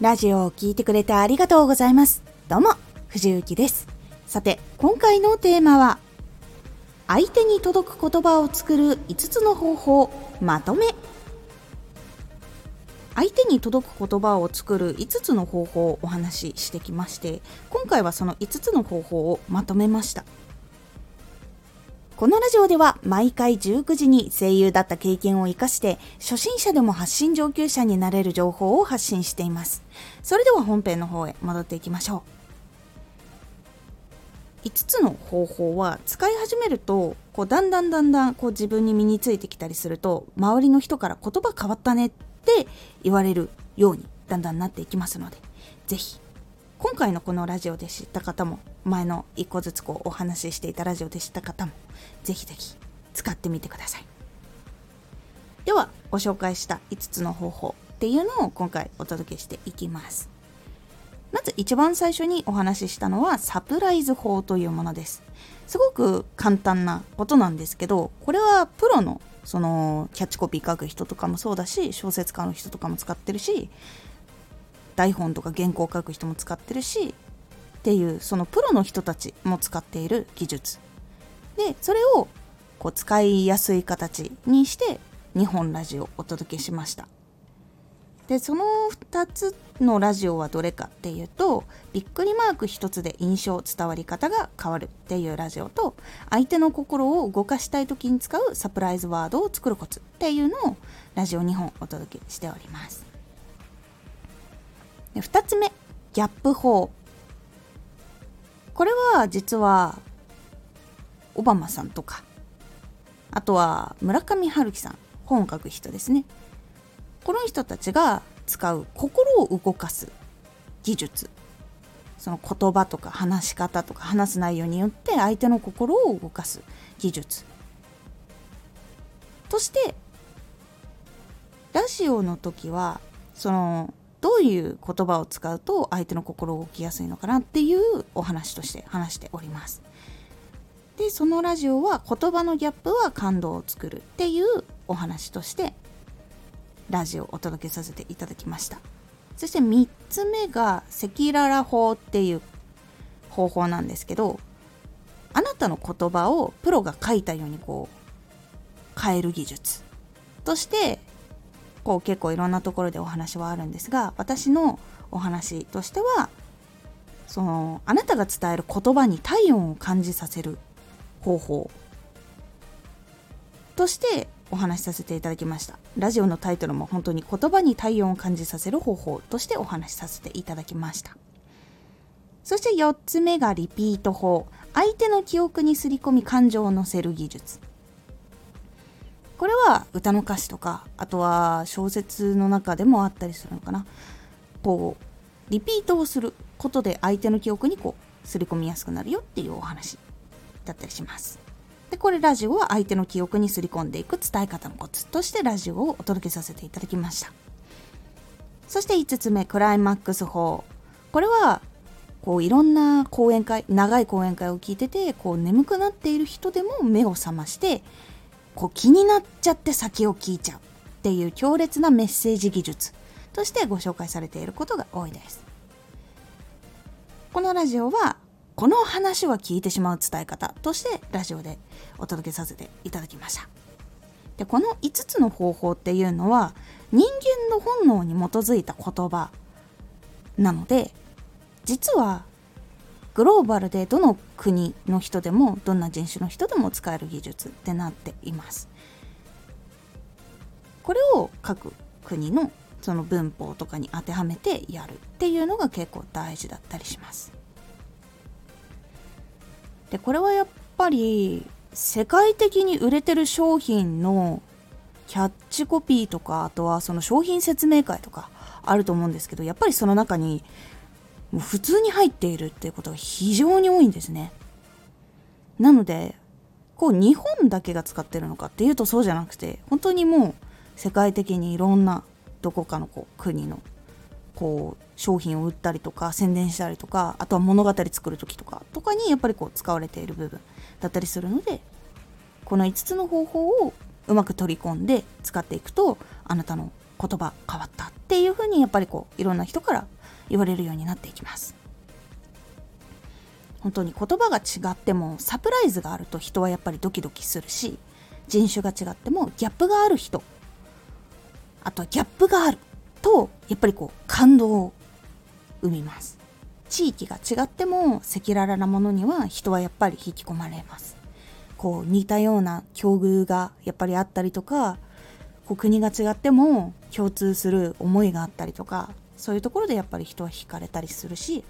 ラジオを聴いてくれてありがとうございます。どうも、藤幸です。さて、今回のテーマは、相手に届く言葉を作る5つの方法、まとめ。相手に届く言葉を作る5つの方法をお話ししてきまして、今回はその5つの方法をまとめました。このラジオでは毎回19時に声優だった経験を活かして初心者でも発信上級者になれる情報を発信しています。それでは本編の方へ戻っていきましょう。5つの方法は使い始めるとこうだんだんだんだんこう自分に身についてきたりすると周りの人から言葉変わったねって言われるようにだんだんなっていきますのでぜひ今回のこのラジオで知った方も前の一個ずつこうお話ししていたラジオで知った方もぜひぜひ使ってみてください。ではご紹介した5つの方法っていうのを今回お届けしていきます。まず一番最初にお話ししたのはサプライズ法というものです。すごく簡単なことなんですけどこれはプロのそのキャッチコピー書く人とかもそうだし小説家の人とかも使ってるし台本とか原稿を書く人も使ってるしっていうそのプロの人たちも使っている技術。でそれをこう使いやすい形にして2本ラジオをお届けしました。でその2つのラジオはどれかっていうとびっくりマーク1つで印象伝わり方が変わるっていうラジオと相手の心を動かしたい時に使うサプライズワードを作るコツっていうのをラジオ2本お届けしております。で2つ目ギャップ法。これは実はオバマさんとかあとは村上春樹さん本を書く人ですね。この人たちが使う心を動かす技術。その言葉とか話し方とか話す内容によって相手の心を動かす技術。としてラジオの時はそのどういう言葉を使うと相手の心を動きやすいのかなっていうお話として話しております。でそのラジオは言葉のギャップは感動を作るっていうお話としてラジオをお届けさせていただきましたそして3つ目が赤裸々法っていう方法なんですけどあなたの言葉をプロが書いたようにこう変える技術としてこう結構いろんなところでお話はあるんですが私のお話としてはそのあなたが伝える言葉に体温を感じさせる方法としてお話しさせていただきました。ラジオのタイトルも本当に言葉に体温を感じさせる方法としてお話しさせていただきました。そして4つ目がリピート法。相手の記憶にすり込み感情を乗せる技術。これは歌の歌詞とかあとは小説の中でもあったりするのかな。こうリピートをすることで相手の記憶にこうすり込みやすくなるよっていうお話だったりします。でこれラジオは相手の記憶にすり込んでいく伝え方のコツとしてラジオをお届けさせていただきました。そして5つ目クライマックス法。これはこういろんな講演会長い講演会を聞いててこう眠くなっている人でも目を覚ましてこう気になっちゃって先を聞いちゃうっていう強烈なメッセージ技術としてご紹介されていることが多いです。このラジオはこの話は聞いてしまう伝え方としてラジオでお届けさせていただきました。でこの5つの方法っていうのは人間の本能に基づいた言葉なので実はグローバルでどの国の人でもどんな人種の人でも使える技術ってなっています。これを各国のその文法とかに当てはめてやるっていうのが結構大事だったりします。でこれはやっぱり世界的に売れてる商品のキャッチコピーとかあとはその商品説明会とかあると思うんですけどやっぱりその中にもう普通に入っているっていうことが非常に多いんですね。なのでこう日本だけが使ってるのかっていうとそうじゃなくて本当にもう世界的にいろんなどこかのこう国のこう商品を売ったりとか宣伝したりとかあとは物語作る時とかとかにやっぱりこう使われている部分だったりするのでこの5つの方法をうまく取り込んで使っていくとあなたの言葉変わったっていうふうにやっぱりこういろんな人から言われるようになっていきます。本当に言葉が違ってもサプライズがあると人はやっぱりドキドキするし人種が違ってもギャップがある人あとはギャップがあるとやっぱりこう感動を生みます。地域が違っても赤裸々なものには人はやっぱり引き込まれます。こう似たような境遇がやっぱりあったりとかこう国が違っても共通する思いがあったりとかそういうところでやっぱり人は惹かれたりするし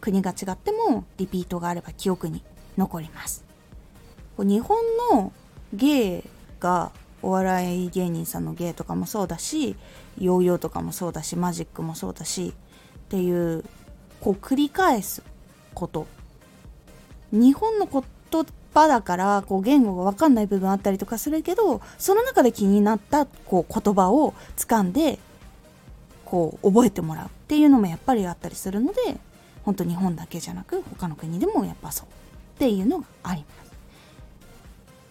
国が違ってもリピートがあれば記憶に残ります。日本の芸がお笑い芸人さんの芸とかもそうだしヨーヨーとかもそうだしマジックもそうだしっていうこう繰り返すこと。日本の言葉だからこう言語が分かんない部分あったりとかするけどその中で気になったこう言葉を掴んでこう覚えてもらうっていうのもやっぱりあったりするので本当日本だけじゃなく他の国でもやっぱそうっていうのがありま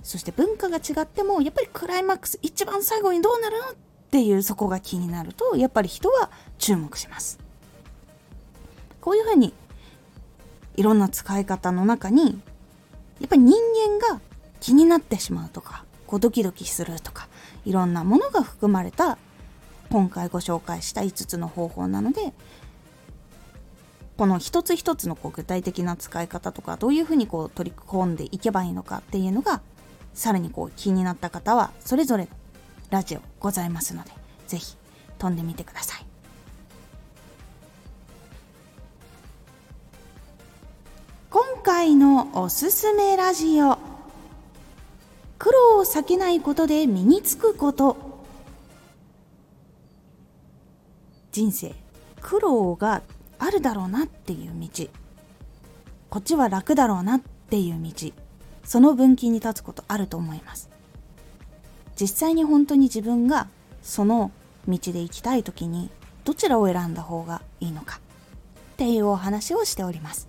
す。そして文化が違ってもやっぱりクライマックス一番最後にどうなるのっていうそこが気になるとやっぱり人は注目します。こういうふうにいろんな使い方の中にやっぱり人間が気になってしまうとかこうドキドキするとかいろんなものが含まれた今回ご紹介した5つの方法なのでこの一つ一つのこう具体的な使い方とかどういうふうにこう取り込んでいけばいいのかっていうのがさらにこう気になった方はそれぞれラジオございますので是非飛んでみてください。今回のおすすめラジオ苦労を避けないことで身につくこと人生苦労があるだろうなっていう道。こっちは楽だろうなっていう道。その分岐に立つことあると思います。実際に本当に自分がその道で行きたい時にどちらを選んだ方がいいのかっていうお話をしております。